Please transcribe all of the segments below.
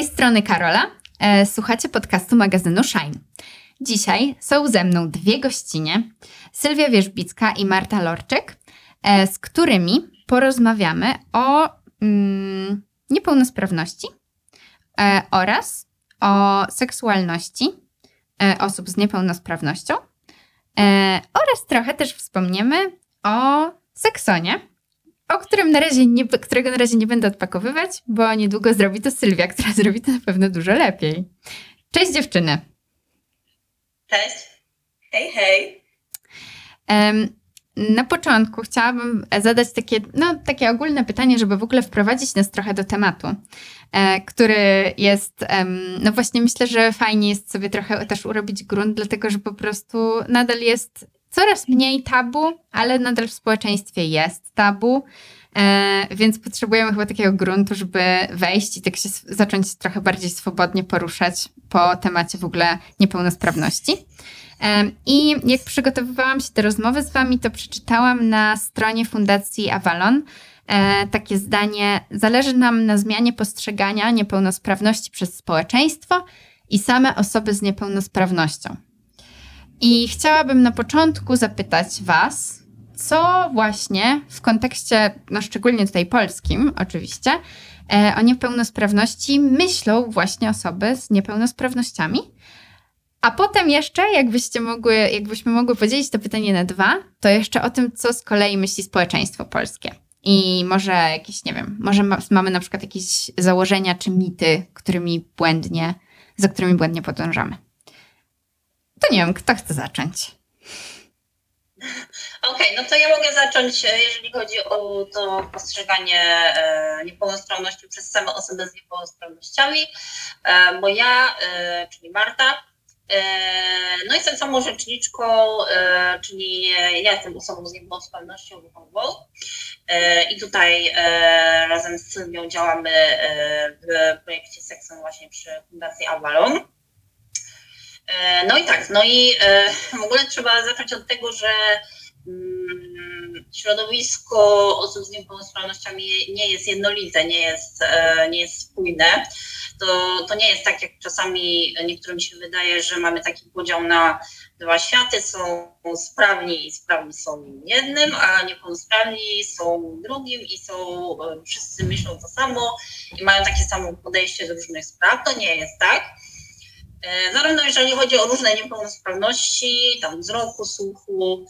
tej strony Karola. E, słuchacie podcastu magazynu Shine. Dzisiaj są ze mną dwie gościnie, Sylwia Wierzbicka i Marta Lorczyk, e, z którymi porozmawiamy o mm, niepełnosprawności e, oraz o seksualności osób z niepełnosprawnością oraz trochę też wspomniemy o seksonie, o którym na razie nie, którego na razie nie będę odpakowywać, bo niedługo zrobi to Sylwia, która zrobi to na pewno dużo lepiej. Cześć dziewczyny. Cześć. Hej, hej. Na początku chciałabym zadać takie, no, takie ogólne pytanie, żeby w ogóle wprowadzić nas trochę do tematu, e, który jest, no właśnie myślę, że fajnie jest sobie trochę też urobić grunt, dlatego że po prostu nadal jest coraz mniej tabu, ale nadal w społeczeństwie jest tabu. E, więc potrzebujemy chyba takiego gruntu, żeby wejść i tak się zacząć trochę bardziej swobodnie poruszać po temacie w ogóle niepełnosprawności. E, I jak przygotowywałam się do rozmowy z Wami, to przeczytałam na stronie Fundacji Avalon e, takie zdanie: Zależy nam na zmianie postrzegania niepełnosprawności przez społeczeństwo i same osoby z niepełnosprawnością. I chciałabym na początku zapytać Was, co właśnie w kontekście, no szczególnie tutaj polskim oczywiście, e, o niepełnosprawności myślą właśnie osoby z niepełnosprawnościami. A potem jeszcze, jakbyście mogły, jakbyśmy mogły podzielić to pytanie na dwa, to jeszcze o tym, co z kolei myśli społeczeństwo polskie. I może jakieś, nie wiem, może ma, mamy na przykład jakieś założenia czy mity, którymi błędnie, za którymi błędnie podążamy. To nie wiem, kto chce zacząć. Okej, okay, no to ja mogę zacząć, e, jeżeli chodzi o to postrzeganie e, niepełnosprawności przez same osoby z niepełnosprawnościami, e, bo ja, czyli Marta, no jestem samą rzeczniczką, czyli ja jestem osobą z niepełnosprawnością ruchową i tutaj razem z Sylwią działamy w projekcie Sekson właśnie przy Fundacji Avalon. E, no i tak, no i e, w ogóle trzeba zacząć od tego, że mm, środowisko osób z niepełnosprawnościami nie jest jednolite, nie jest, e, nie jest spójne. To, to nie jest tak, jak czasami niektórym się wydaje, że mamy taki podział na dwa światy, są sprawni i sprawni są jednym, a niepełnosprawni są drugim i są, wszyscy myślą to samo i mają takie samo podejście do różnych spraw. To nie jest tak. E, zarówno jeżeli chodzi o różne niepełnosprawności, tam wzroku, słuchu,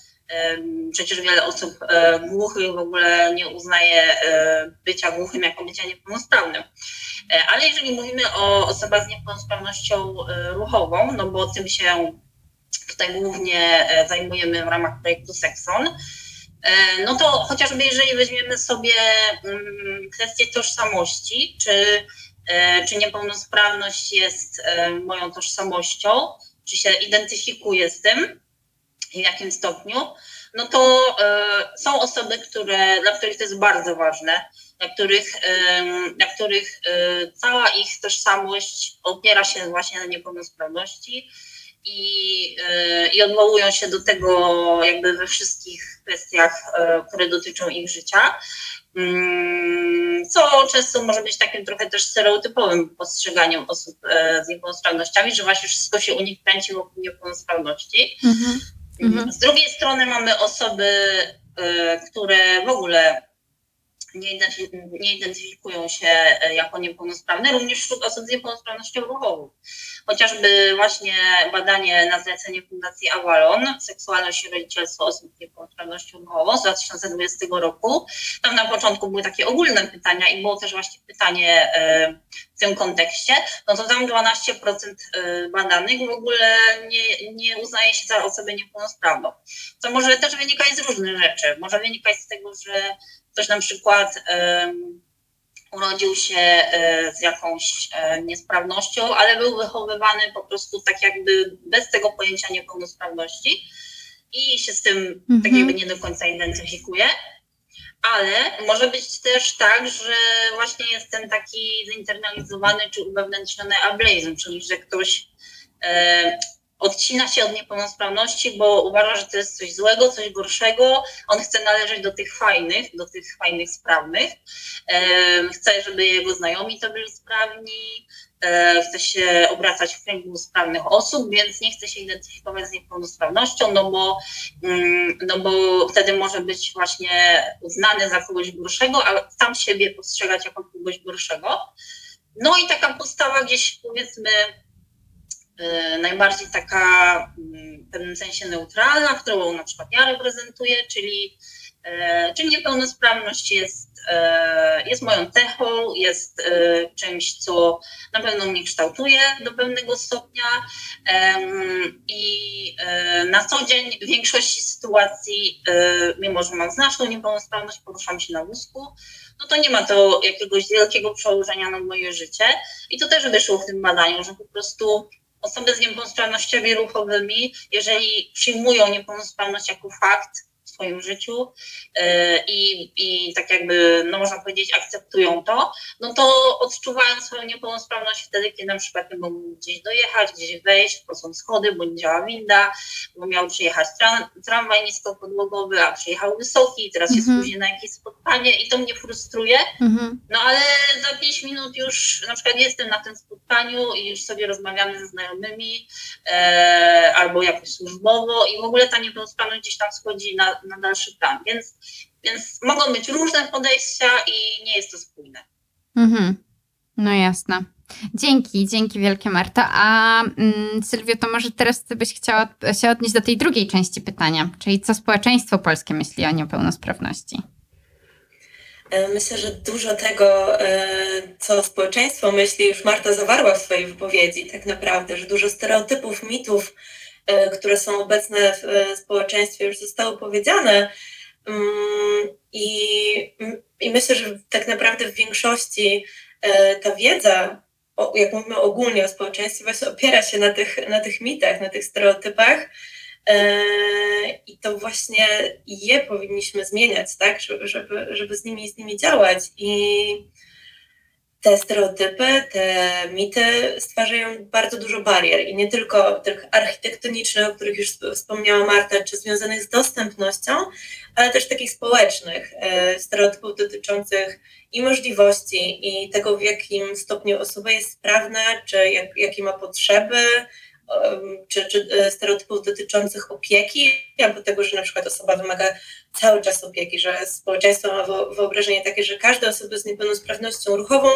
przecież wiele osób e, głuchych w ogóle nie uznaje e, bycia głuchym jako bycia niepełnosprawnym. Ale jeżeli mówimy o osobach z niepełnosprawnością ruchową, no bo tym się tutaj głównie zajmujemy w ramach projektu Sekson, no to chociażby jeżeli weźmiemy sobie mm, kwestię tożsamości, czy czy niepełnosprawność jest e, moją tożsamością, czy się identyfikuję z tym w jakim stopniu, no to e, są osoby, które, dla których to jest bardzo ważne, dla których, dla których cała ich tożsamość opiera się właśnie na niepełnosprawności i, i odwołują się do tego jakby we wszystkich kwestiach, które dotyczą ich życia. Mm, co często może być takim trochę też stereotypowym postrzeganiem osób e, z niepełnosprawnościami, że właśnie wszystko się u nich kręci wokół niepełnosprawności. Mhm. Mhm. Z drugiej strony mamy osoby, e, które w ogóle nie, identyfikują się e, jako niepełnosprawne, również wśród osób z niepełnosprawnością ruchową. Chociażby właśnie badanie na zlecenie Fundacji Avalon, seksualność i rodzicielstwo osób z niepełnosprawnością ruchową z 2020 roku. Tam na początku były takie ogólne pytania i było też właśnie pytanie e, w tym kontekście, no to tam 12% e, badanych w ogóle nie, nie uznaje się za osobę niepełnosprawną. Co może też wynikać z różnych rzeczy. Może wynikać z tego, że ktoś na przykład um, urodził się e, z jakąś e, niesprawnością, ale był wychowywany po prostu tak jakby bez tego pojęcia niepełnosprawności i się z tym mhm. tak jakby nie do końca identyfikuje. Ale może być też tak, że właśnie jest ten taki zinternalizowany czy uwewnętrzniony ableizm, czyli że ktoś e, odcina się od niepełnosprawności, bo uważa, że to jest coś złego, coś gorszego. On chce należeć do tych fajnych, do tych fajnych, sprawnych. Chce, żeby jego znajomi to byli sprawni. E, chce się obracać w kręgu sprawnych osób, więc nie chce się identyfikować z niepełnosprawnością, no bo, mm, no bo wtedy może być właśnie uznany za kogoś gorszego, a sam siebie postrzegać jako kogoś gorszego. No i taka postawa gdzieś powiedzmy e, najbardziej taka mm, w pewnym sensie neutralna, którą na przykład ja reprezentuję, czyli, e, czyli niepełnosprawność jest, jest moją cechą, jest czymś, co na pewno mnie kształtuje do pewnego stopnia i na co dzień w większości sytuacji, mimo że mam znaczną niepełnosprawność, poruszam się na wózku, no to nie ma to jakiegoś wielkiego przełożenia na moje życie. I to też wyszło w tym badaniu, że po prostu osoby z niepełnosprawnościami ruchowymi, jeżeli przyjmują niepełnosprawność jako fakt, swoim życiu e, i, i tak jakby, no można powiedzieć, akceptują to, no to odczuwają swoją niepełnosprawność wtedy, kiedy na przykład nie mogą gdzieś dojechać, gdzieś wejść, bo są schody, bo nie działa winda, bo miał przyjechać tram, tramwaj niskopodłogowy, a przyjechał wysoki, teraz jest mhm. później na jakieś spotkanie i to mnie frustruje, mhm. no ale za pięć minut już na przykład jestem na tym spotkaniu i już sobie rozmawiamy ze znajomymi e, albo jakoś służbowo i w ogóle ta niepełnosprawność gdzieś tam schodzi na, na dalszy plan. Więc, więc mogą być różne podejścia i nie jest to spójne. Mhm. No jasne. Dzięki, dzięki wielkie Marta. A mm, Sylwio, to może teraz ty byś chciała się odnieść do tej drugiej części pytania, czyli co społeczeństwo polskie myśli o niepełnosprawności? E, myślę, że dużo tego, e, co społeczeństwo myśli, już Marta zawarła w swojej wypowiedzi, tak naprawdę, że dużo stereotypów, mitów które są obecne w e, społeczeństwie, już zostały powiedziane. Mm, I, I myślę, że tak naprawdę w większości e, ta wiedza, jak mówimy ogólnie o społeczeństwie, właśnie opiera się na tych, na tych mitach, na tych stereotypach. I to właśnie je powinniśmy zmieniać, tak, żeby, żeby z nimi z nimi działać. I te stereotypy, te mity stwarzają bardzo dużo barier i nie tylko tych architektonicznych, o których już wspomniała Marta, czy związanych z dostępnością, ale też takich społecznych, e, stereotypów dotyczących i możliwości, i tego, w jakim stopniu osoba jest sprawna, czy jak, jakie ma potrzeby, czy, czy e, stereotypów dotyczących opieki, albo tego, że na przykład osoba wymaga cały czas opieki, że społeczeństwo ma wyobrażenie takie, że każda osoba z niepełnosprawnością ruchową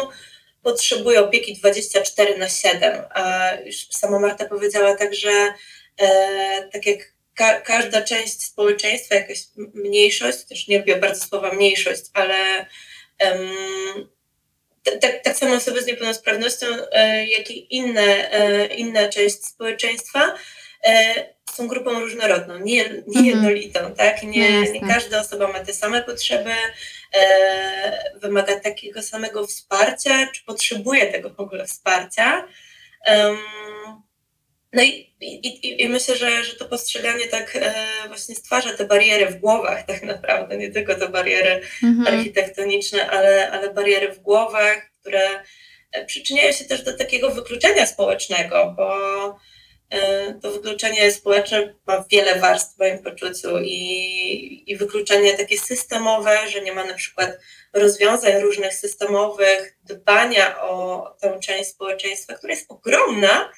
potrzebuje opieki 24 na 7. A już sama Marta powiedziała także, e, tak jak ka każda część społeczeństwa, jakaś mniejszość, też nie lubię bardzo słowa mniejszość, ale tak, tak samo osoby z niepełnosprawnością, e, jak i inne, e, inna część społeczeństwa e, są grupą różnorodną, nie, nie mhm. tak? Nie, nie każda osoba ma te same potrzeby, wymaga takiego samego wsparcia, czy potrzebuje tego w ogóle wsparcia. No i, i, i, myślę, że, że to postrzeganie tak e, właśnie stwarza te bariery w głowach tak naprawdę, nie tylko te bariery mhm. architektoniczne, ale, ale bariery w głowach, które e, przyczyniają się też do takiego wykluczenia społecznego, bo e, to wykluczenie społeczne ma wiele warstw w moim poczuciu i, i wykluczenie takie systemowe, że nie ma na przykład rozwiązań różnych systemowych, dbania o tę część społeczeństwa, która jest ogromna,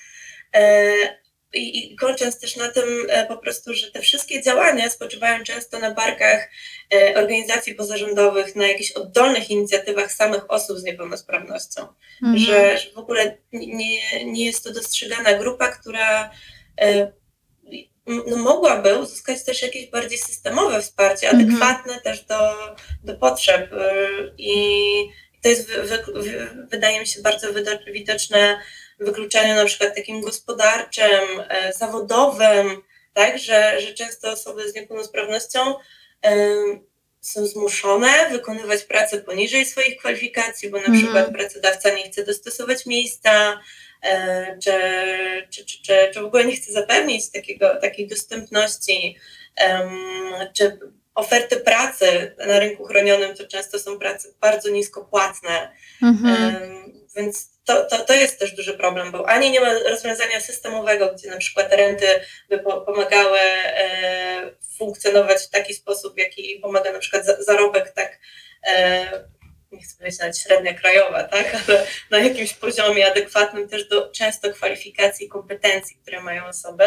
I, kończąc też na tym e, po prostu, że te wszystkie działania spoczywają często na barkach e, organizacji pozarządowych, na jakichś oddolnych inicjatywach samych osób z niepełnosprawnością. Mhm. Że, że w ogóle nie, nie jest to dostrzegana grupa, która no, mogłaby uzyskać też jakieś bardziej systemowe wsparcie, mhm. adekwatne też do, do potrzeb. I to jest, wydaje mi się, bardzo widoczne wykluczeniu na przykład takim gospodarczym, e, zawodowym, tak, że, że często osoby z niepełnosprawnością e, są zmuszone wykonywać pracę poniżej swoich kwalifikacji, bo na mm. przykład pracodawca nie chce dostosować miejsca, e, czy, czy, czy, czy, czy w ogóle nie chce zapewnić takiego, takiej dostępności, czy oferty pracy na rynku chronionym to często są prace bardzo nisko płatne, mm -hmm. Więc to, to, to jest też duży problem, bo ani nie ma rozwiązania systemowego, gdzie na przykład renty by pomagały e, funkcjonować w taki sposób, jaki pomaga na przykład zarobek, tak, e, nie chcę powiedzieć nawet średnia krajowa, tak, ale na jakimś poziomie adekwatnym też do często kwalifikacji i kompetencji, które mają osoby.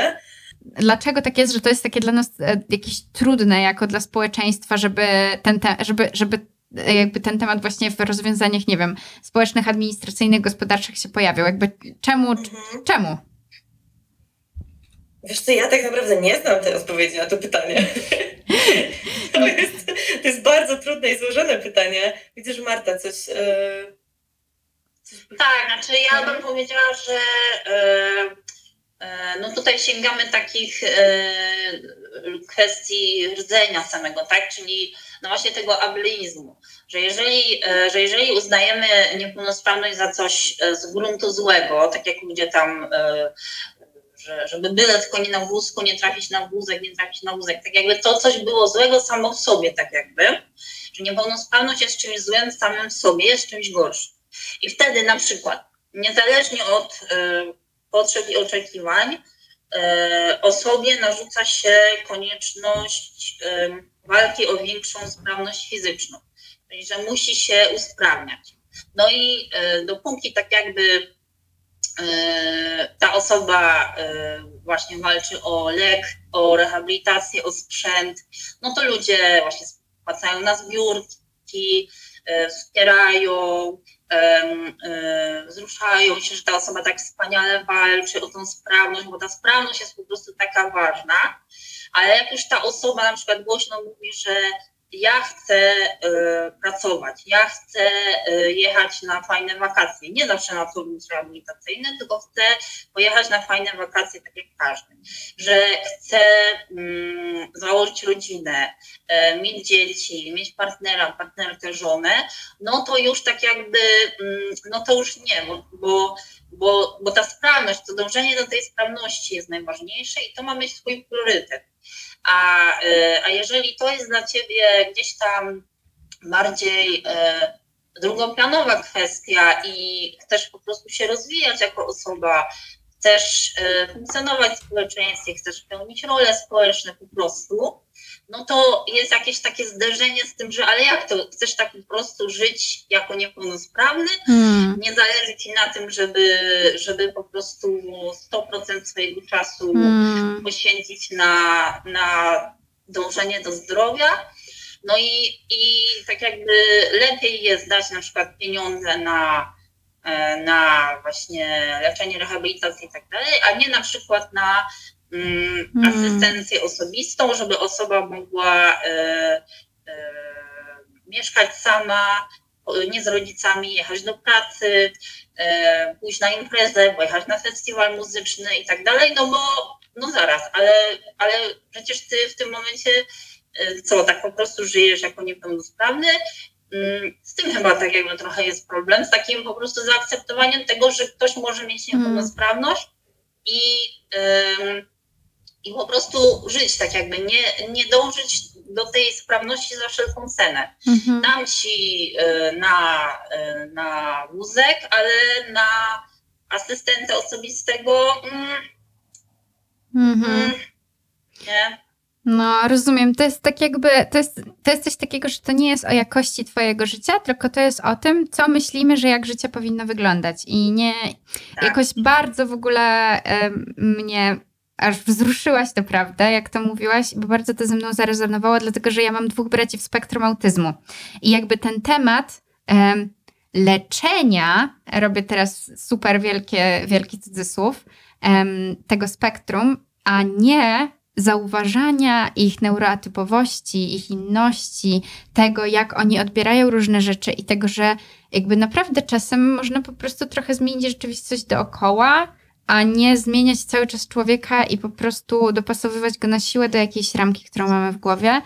Dlaczego tak jest, że to jest takie dla nas e, jakieś trudne jako dla społeczeństwa, żeby ten, te, żeby, żeby jakby ten temat właśnie w rozwiązaniach, nie wiem, społecznych, administracyjnych, gospodarczych się pojawiał? Jakby czemu? Mhm. Czemu? Wiesz co, ja tak naprawdę nie znam tej odpowiedzi na to pytanie. to, jest, to jest bardzo trudne i złożone pytanie. Widzę, że Marta coś... Yy, coś... Tak, znaczy ja bym powiedziała, że yy, no tutaj sięgamy takich kwestii rdzenia samego, tak? Czyli no właśnie tego abilizmu, że jeżeli, że jeżeli uznajemy niepełnosprawność za coś z gruntu złego, tak jak ludzie tam że, żeby byle tylko nie na wózku, nie trafić na wózek, nie trafić na wózek. Tak jakby to coś było złego samo w sobie, tak jakby. Że niepełnosprawność jest czymś złym samym w sobie, jest czymś gorszym. I wtedy na przykład, niezależnie od potrzeb i oczekiwań, y, osobie narzuca się konieczność walki o większą sprawność fizyczną. Czyli, że musi się usprawniać. No i dopóki tak jakby E, ta osoba e, właśnie walczy o lek, o rehabilitację, o sprzęt, no to ludzie właśnie wpłacają na zbiórki, e, wspierają, wzruszają się, że ta osoba tak wspaniale walczy o tą sprawność, bo ta sprawność jest po prostu taka ważna, ale jak już ta osoba na przykład głośno mówi, że ja chcę y, pracować, ja chcę y, jechać na fajne wakacje. Nie zawsze na turniej rehabilitacyjny, tylko chcę pojechać na fajne wakacje, tak jak każdy. Że chcę y, założyć rodzinę, y, mieć dzieci, mieć partnera, partnerkę, żonę, no to już tak jakby, mm, no to już nie, bo, bo bo, bo ta sprawność, to dążenie do tej sprawności jest najważniejsze i to ma mieć swój priorytet. A, e, a jeżeli to jest dla ciebie gdzieś tam bardziej e, drugoplanowa kwestia i chcesz po prostu się rozwijać jako osoba, chcesz e, funkcjonować w społeczeństwie, chcesz pełnić role społeczne po prostu, no to jest jakieś takie zderzenie z tym, że ale jak to, chcesz tak po prostu żyć jako niepełnosprawny? Hmm. Nie zależy ci na tym, żeby, żeby po prostu 100% swojego czasu hmm. poświęcić na, na dążenie do zdrowia. No i, i tak jakby lepiej jest dać na przykład pieniądze na, e, na właśnie leczenie, rehabilitację i tak dalej, a nie na przykład na. Asystencję osobistą, żeby osoba mogła e, e, mieszkać sama, nie z rodzicami, jechać do pracy, pójść na imprezę, pojechać na festiwal muzyczny i tak dalej, no bo no zaraz, ale, ale przecież ty w tym momencie co, tak po prostu żyjesz jako niepełnosprawny, mm, z tym chyba tak jakby trochę jest problem, z takim po prostu zaakceptowaniem tego, że ktoś może mieć hmm. niepełnosprawność i i po prostu żyć tak jakby, nie, nie dążyć do tej sprawności za wszelką cenę. Mhm. Dam ci y, na, y, na wózek, ale na asystenta osobistego mm, mhm. mm, nie. No, rozumiem. To jest tak jakby, to jest, to jest coś takiego, że to nie jest o jakości twojego życia, tylko to jest o tym, co myślimy, że jak życie powinno wyglądać. I nie, tak. jakoś bardzo w ogóle y, mnie aż wzruszyłaś prawda, jak to mówiłaś, bo bardzo to ze mną zarezonowało, dlatego że ja mam dwóch braci w spektrum autyzmu. I jakby ten temat um, leczenia, robię teraz super wielkie, wielki cudzysłów, um, tego spektrum, a nie zauważania ich neuroatypowości, ich inności, tego, jak oni odbierają różne rzeczy i tego, że jakby naprawdę czasem można po prostu trochę zmienić rzeczywistość dookoła, a nie zmieniać cały czas człowieka i po prostu dopasowywać go na siłę do jakiejś ramki, którą mamy w głowie.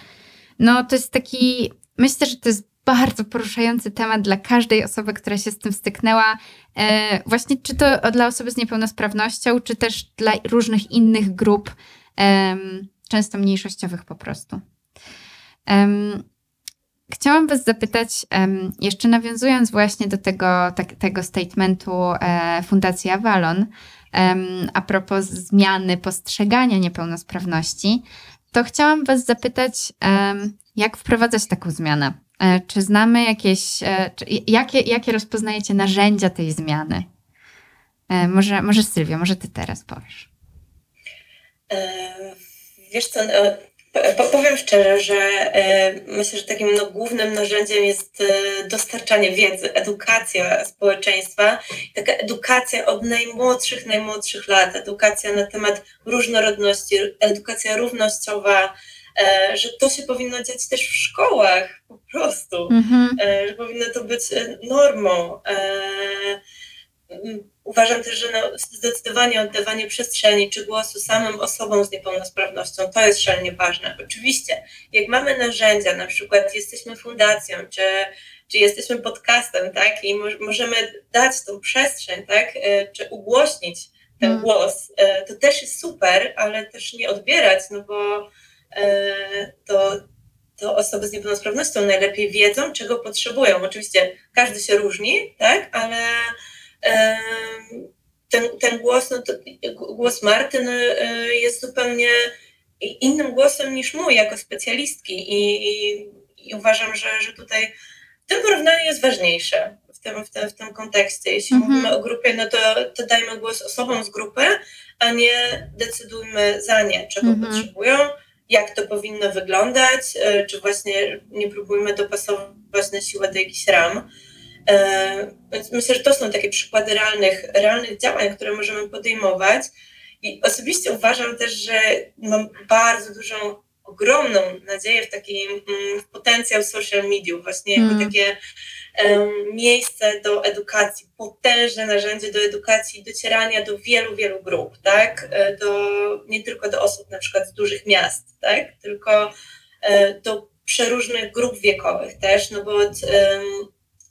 No to jest taki, myślę, że to jest bardzo poruszający temat dla każdej osoby, która się z tym styknęła. E, właśnie czy to dla osoby z niepełnosprawnością, czy też dla różnych innych grup, e, często mniejszościowych po prostu. E, chciałam Was zapytać, jeszcze nawiązując właśnie do tego, tak, tego statementu e, Fundacji Avalon, a propos zmiany postrzegania niepełnosprawności, to chciałam Was zapytać, Jak wprowadzać taką zmianę? E, czy znamy jakieś, e, czy, jakie, jakie rozpoznajecie narzędzia tej zmiany? E, może, może Sylwia, może ty teraz powiesz. Wiesz co, powiem szczerze, że myślę, że takim no, głównym narzędziem jest dostarczanie wiedzy, edukacja społeczeństwa, taka edukacja od najmłodszych, najmłodszych lat, edukacja na temat różnorodności, edukacja równościowa, E, że to się powinno dziać też w szkołach po prostu, mhm. E, że powinno to być e, normą. Uważam też, że no, zdecydowanie oddawanie przestrzeni czy głosu samym osobom z niepełnosprawnością to jest szalenie ważne. Oczywiście, jak mamy narzędzia, na przykład jesteśmy fundacją, czy, czy jesteśmy podcastem, tak, i mo możemy dać tą przestrzeń, tak, czy ugłośnić ten mm. głos, to też jest super, ale też nie odbierać, no bo E, to, to osoby z niepełnosprawnością najlepiej wiedzą, czego potrzebują. Oczywiście każdy się różni, tak, ale ten, ten głos, no to, głos Martyn e, jest zupełnie innym głosem niż mój jako specjalistki i, i, i uważam, że, że tutaj w tym porównaniu jest ważniejsze w tym, w tym, w tym kontekście. Jeśli -hmm. mówimy o grupie, no to, to dajmy głos osobom z grupy, a nie decydujmy za nie, czego -hmm. potrzebują jak to powinno wyglądać, e, czy właśnie nie próbujmy dopasować na siłę do jakichś ram. E, więc myślę, że to są takie przykłady realnych, realnych działań, które możemy podejmować. I osobiście uważam też, że mam bardzo dużą, ogromną nadzieję w taki mm, w potencjał social mediów, właśnie mm. jako takie miejsce do edukacji, potężne narzędzie do edukacji, docierania do wielu, wielu grup, tak? E, do, nie tylko do osób na przykład z dużych miast, tak? Tylko e, do przeróżnych grup wiekowych też, no bo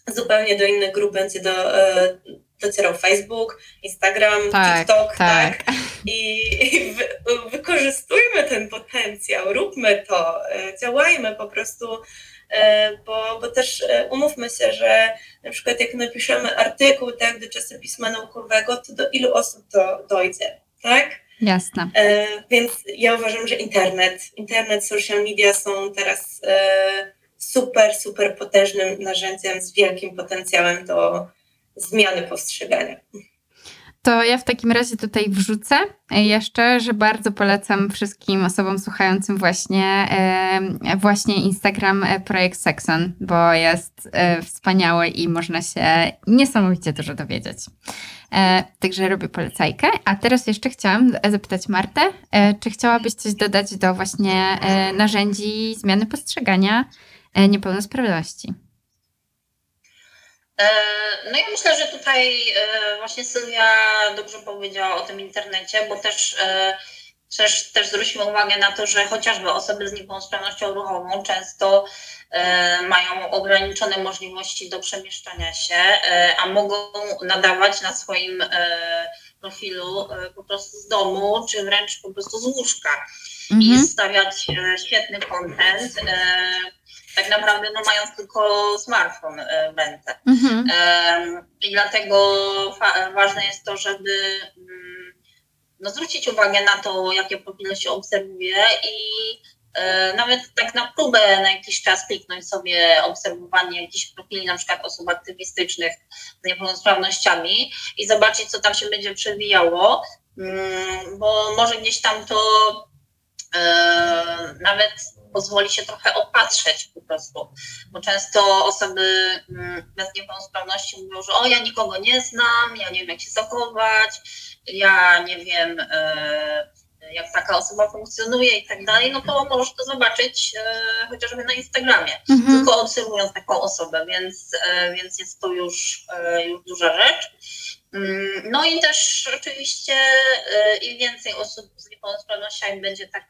zupełnie do innych grup będzie do, e, docierał Facebook, Instagram, tak, TikTok, tak. tak? I, i wy, wykorzystujmy ten potencjał, róbmy to, działajmy po prostu E, bo, bo też e, umówmy się, że na przykład jak napiszemy artykuł tak, do czasopisma naukowego, to do ilu osób to dojdzie, tak? Jasne. E, więc ja uważam, że internet, internet, social media są teraz e, super, super potężnym narzędziem z wielkim potencjałem do zmiany postrzegania. To ja w takim razie tutaj wrzucę jeszcze, że bardzo polecam wszystkim osobom słuchającym właśnie, właśnie Instagram e, Projekt Sexon, bo jest e, wspaniały i można się niesamowicie dużo dowiedzieć. E, także robię polecajkę. A teraz jeszcze chciałam zapytać Martę, czy chciałabyś coś dodać do właśnie narzędzi zmiany postrzegania niepełnosprawności? E, no ja myślę, że tutaj e, właśnie Sylwia dobrze powiedziała o tym internecie, bo też, e, też, też zwróćmy uwagę na to, że chociażby osoby z niepełnosprawnością ruchową często mają ograniczone możliwości do przemieszczania się, a mogą nadawać na swoim profilu po prostu z domu, czy wręcz po prostu z łóżka mhm. i stawiać świetny content tak naprawdę no, mając tylko smartfon w ręce. Mhm. I dlatego ważne jest to, żeby mm, no, zwrócić uwagę na to, jakie profile się obserwuje i e, nawet tak na próbę na jakiś czas kliknąć sobie obserwowanie jakichś profili, na przykład osób aktywistycznych z niepełnosprawnościami i zobaczyć, co tam się będzie przewijało, mm, bo może gdzieś tam to nawet pozwoli się trochę opatrzeć po prostu, bo często osoby mm, bez niepełnosprawności mówią, że o ja nikogo nie znam, ja nie wiem jak się zachować, ja nie wiem e, jak taka osoba funkcjonuje i tak dalej, no to możesz to zobaczyć e, chociażby na Instagramie, mhm. tylko obserwując taką osobę, więc, e, więc jest to już, już duża rzecz. Mm, no i też oczywiście im więcej osób niepełnosprawnościami będzie tak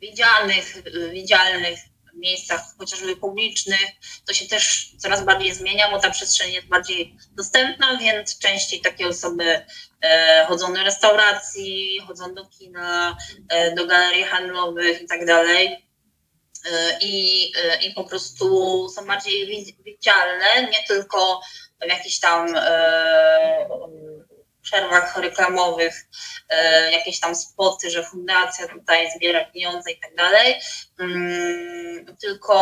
widzialnych, widzialnych miejscach, chociażby publicznych, to się też coraz bardziej zmienia, bo ta przestrzeń jest bardziej dostępna, więc częściej takie osoby e, chodzą do restauracji, chodzą do kina, e, do galerii handlowych i tak. E, I, e, I po prostu są bardziej widzialne, nie tylko w jakichś tam e, przerwach reklamowych e, jakieś tam spoty, że fundacja tutaj zbiera pieniądze i tak dalej, mm, tylko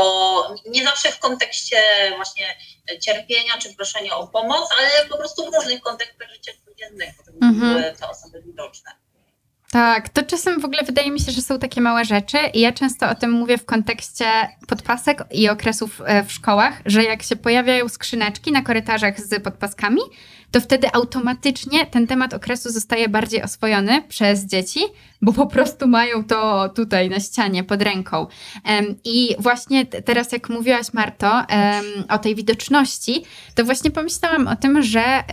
nie zawsze w kontekście właśnie cierpienia czy proszenia o pomoc, ale po prostu w różnych kontekstach życia codziennego, żeby mhm. były te osoby widoczne. Tak, to czasem w ogóle wydaje mi się, że są takie małe rzeczy i ja często o tym mówię w kontekście podpasek i okresów e, w szkołach, że jak się pojawiają skrzyneczki na korytarzach z podpaskami, to wtedy automatycznie ten temat okresu zostaje bardziej oswojony przez dzieci, bo po prostu mają to tutaj na ścianie pod ręką. I właśnie teraz, jak mówiłaś, Marto, o tej widoczności, to właśnie pomyślałam o tym, że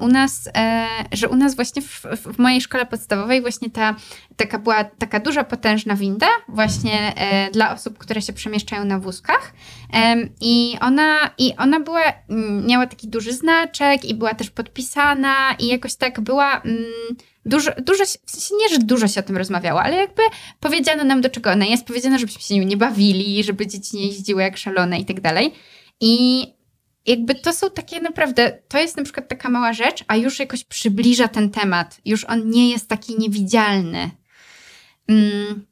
u nas, e, że u nas właśnie w, w mojej szkole podstawowej właśnie ta taka była taka duża, potężna winda właśnie e, dla osób, które się przemieszczają na wózkach. I ona, i ona była, miała taki duży znaczek i była też podpisana i jakoś tak była mm, dużo, dużo, w sensie nie, że dużo się o tym rozmawiało, ale jakby powiedziano nam, do czego ona jest, powiedziano, żebyśmy się nią nie bawili, żeby dzieci nie jeździły jak szalone i tak dalej. I jakby to są takie naprawdę, to jest na przykład taka mała rzecz, a już jakoś przybliża ten temat. Już on nie jest taki niewidzialny. Hmm.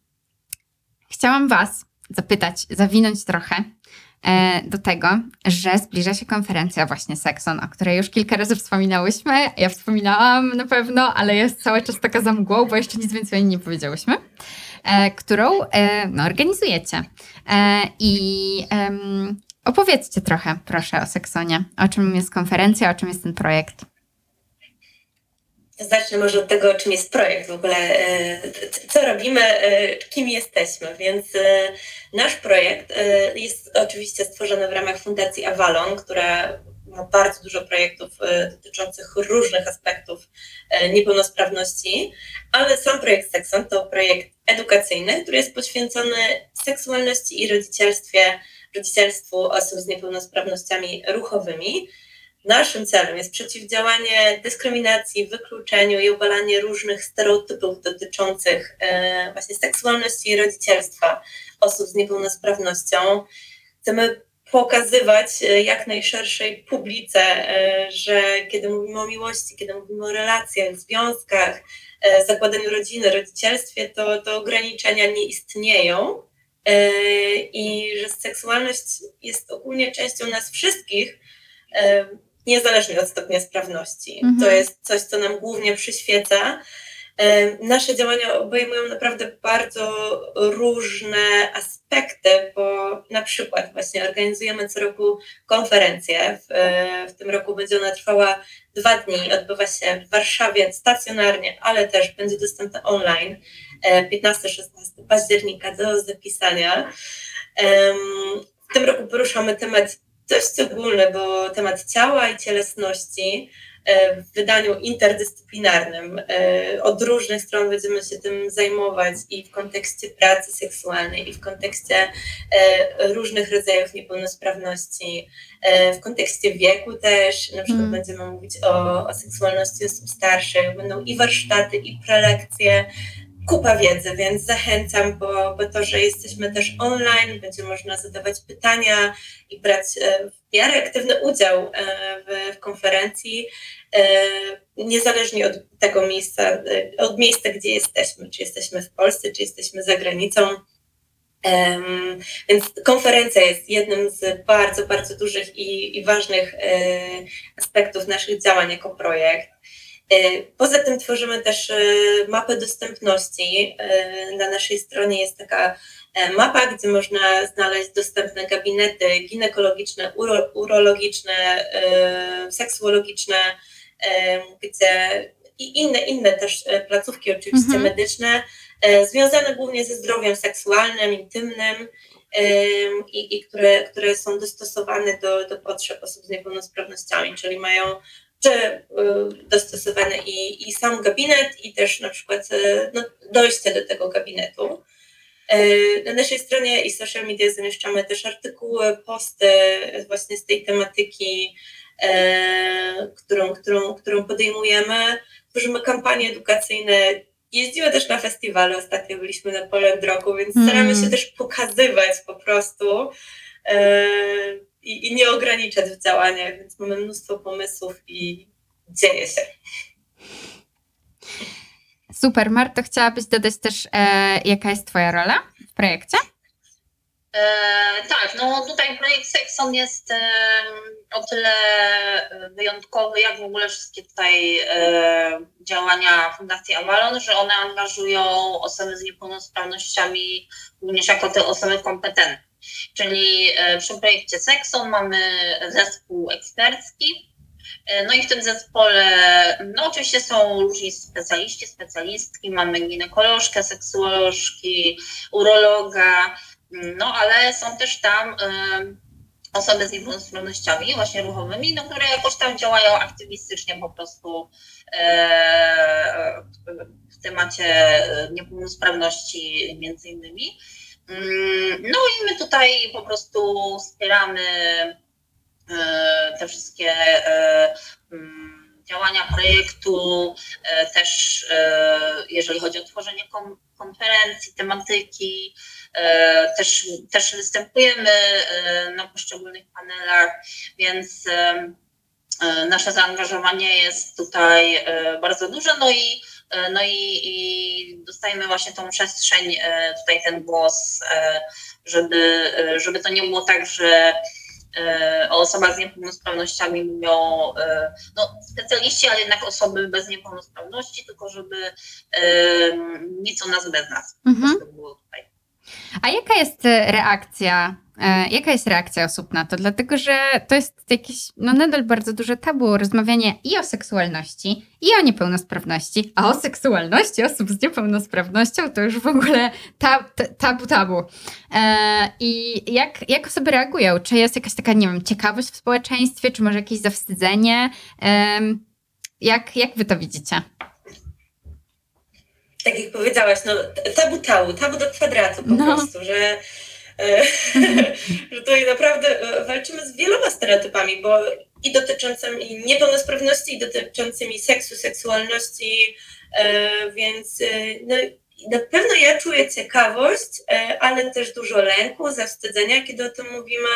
Chciałam Was zapytać, zawinąć trochę do tego, że zbliża się konferencja właśnie Sexon, o której już kilka razy wspominałyśmy. Ja wspominałam na pewno, ale jest cały czas taka za mgłą, bo jeszcze nic więcej nie powiedziałyśmy, e, którą e, no, organizujecie. I opowiedzcie trochę, proszę, o Seksonie. O czym jest konferencja, o czym jest ten projekt. Zacznę może od tego, czym jest projekt w ogóle, e, co robimy, e, kim jesteśmy. Więc e, nasz projekt jest oczywiście stworzony w ramach Fundacji Avalon, która ma bardzo dużo projektów dotyczących różnych aspektów niepełnosprawności, ale sam projekt Sexon to projekt edukacyjny, który jest poświęcony seksualności i rodzicielstwie, rodzicielstwu osób z niepełnosprawnościami ruchowymi. Naszym celem jest przeciwdziałanie dyskryminacji, wykluczeniu i obalanie różnych stereotypów dotyczących e, właśnie seksualności i rodzicielstwa osób z niepełnosprawnością. Chcemy pokazywać e, jak najszerszej publice, e, że kiedy mówimy o miłości, kiedy mówimy o relacjach, związkach, zakładaniu rodziny, rodzicielstwie, to, to ograniczenia nie istnieją i że seksualność jest ogólnie częścią nas wszystkich niezależnie od stopnia sprawności. Mhm. To jest coś, co nam głównie przyświeca. Nasze działania obejmują naprawdę bardzo różne aspekty, bo na przykład właśnie organizujemy co roku konferencję. W, w tym roku będzie ona trwała dwa dni, odbywa się w Warszawie stacjonarnie, ale też będzie dostępna online 15-16 e, października do zapisania. W tym roku poruszamy temat dość ogólny, bo temat ciała i cielesności e, w wydaniu interdyscyplinarnym. E, od różnych stron będziemy się tym zajmować i w kontekście pracy seksualnej, i w kontekście e, różnych rodzajów niepełnosprawności, w kontekście wieku też. Na przykład mm. będziemy mówić o, o seksualności osób starszych, będą i warsztaty, i prelekcje kupa wiedzy, więc zachęcam, bo, bo to, że jesteśmy też online, będzie można zadawać pytania i brać e, w miarę aktywny udział e, w, w konferencji, e, niezależnie od tego miejsca, od miejsca, gdzie jesteśmy, czy jesteśmy w Polsce, czy jesteśmy za granicą. Więc konferencja jest jednym z bardzo, bardzo dużych i, i ważnych aspektów naszych działań jako projekt. E, poza tym tworzymy też e, mapę dostępności. E, na naszej stronie jest taka mapa, gdzie można znaleźć dostępne gabinety ginekologiczne, uro, urologiczne, seksuologiczne, gdzie i inne, inne też placówki oczywiście mhm. medyczne, związane głównie ze zdrowiem seksualnym, intymnym i, i które, które są dostosowane do, do potrzeb osób z niepełnosprawnościami, czyli mają czy y, dostosowany i, i sam gabinet, i też na przykład y, no, dojście do tego gabinetu. Y, na naszej stronie i social media zamieszczamy też artykuły, posty właśnie z tej tematyki, którą, którą, którą podejmujemy. Tworzymy kampanie edukacyjne. Jeździmy też na festiwale, ostatnio byliśmy na Poland Roku, więc staramy mm. się też pokazywać po prostu i, i nie ograniczać w działaniach, więc mamy mnóstwo pomysłów i dzieje się. Super. Marto, chciałabyś dodać też, e, jaka jest Twoja rola w projekcie? E, tak, no tutaj projekt Sexon jest e, o tyle wyjątkowy, jak w ogóle wszystkie tutaj e, działania Fundacji Avalon, że one angażują osoby z niepełnosprawnościami również jako te osoby kompetentne. Czyli e, przy projekcie Sexon mamy zespół ekspercki, e, no i w tym zespole, no oczywiście są różni specjaliści, specjalistki, mamy ginekolożkę, seksuolożki, urologa, no ale są też tam osoby z niepełnosprawnościami właśnie ruchowymi, no, które jakoś tam działają aktywistycznie po prostu e, w temacie niepełnosprawności między innymi. Mm, no i my tutaj po prostu wspieramy e, te wszystkie e, mm, działania projektu, też jeżeli chodzi o tworzenie konferencji, tematyki, E, też, też występujemy e, na poszczególnych panelach, więc e, nasze zaangażowanie jest tutaj bardzo duże, no i, no i, i dostajemy właśnie tą przestrzeń, tutaj ten głos, żeby, żeby to nie było tak, że o osobach z niepełnosprawnościami mówią no, specjaliści, ale jednak osoby bez niepełnosprawności, tylko żeby nic o nas bez nas. Mhm. było tutaj. A jaka jest e, reakcja, e, jaka jest reakcja osób na to? Dlatego, że to jest jakieś, no nadal bardzo duże tabu, rozmawianie i o seksualności, i o niepełnosprawności, a o seksualności osób z niepełnosprawnością to już w ogóle tab, tabu tabu. E, I jak, jak osoby reagują? Czy jest jakaś taka, nie wiem, ciekawość w społeczeństwie, czy może jakieś zawstydzenie? Jak, jak wy to widzicie? Tak jak powiedziałaś, no tabu tabu, tabu do kwadratu po no. prostu, że, e, że tutaj naprawdę e, walczymy z wieloma stereotypami, bo i dotyczącymi niepełnosprawności, i dotyczącymi seksu, seksualności, e, więc no, na pewno ja czuję ciekawość, ale też dużo lęku, zawstydzenia, kiedy o tym mówimy.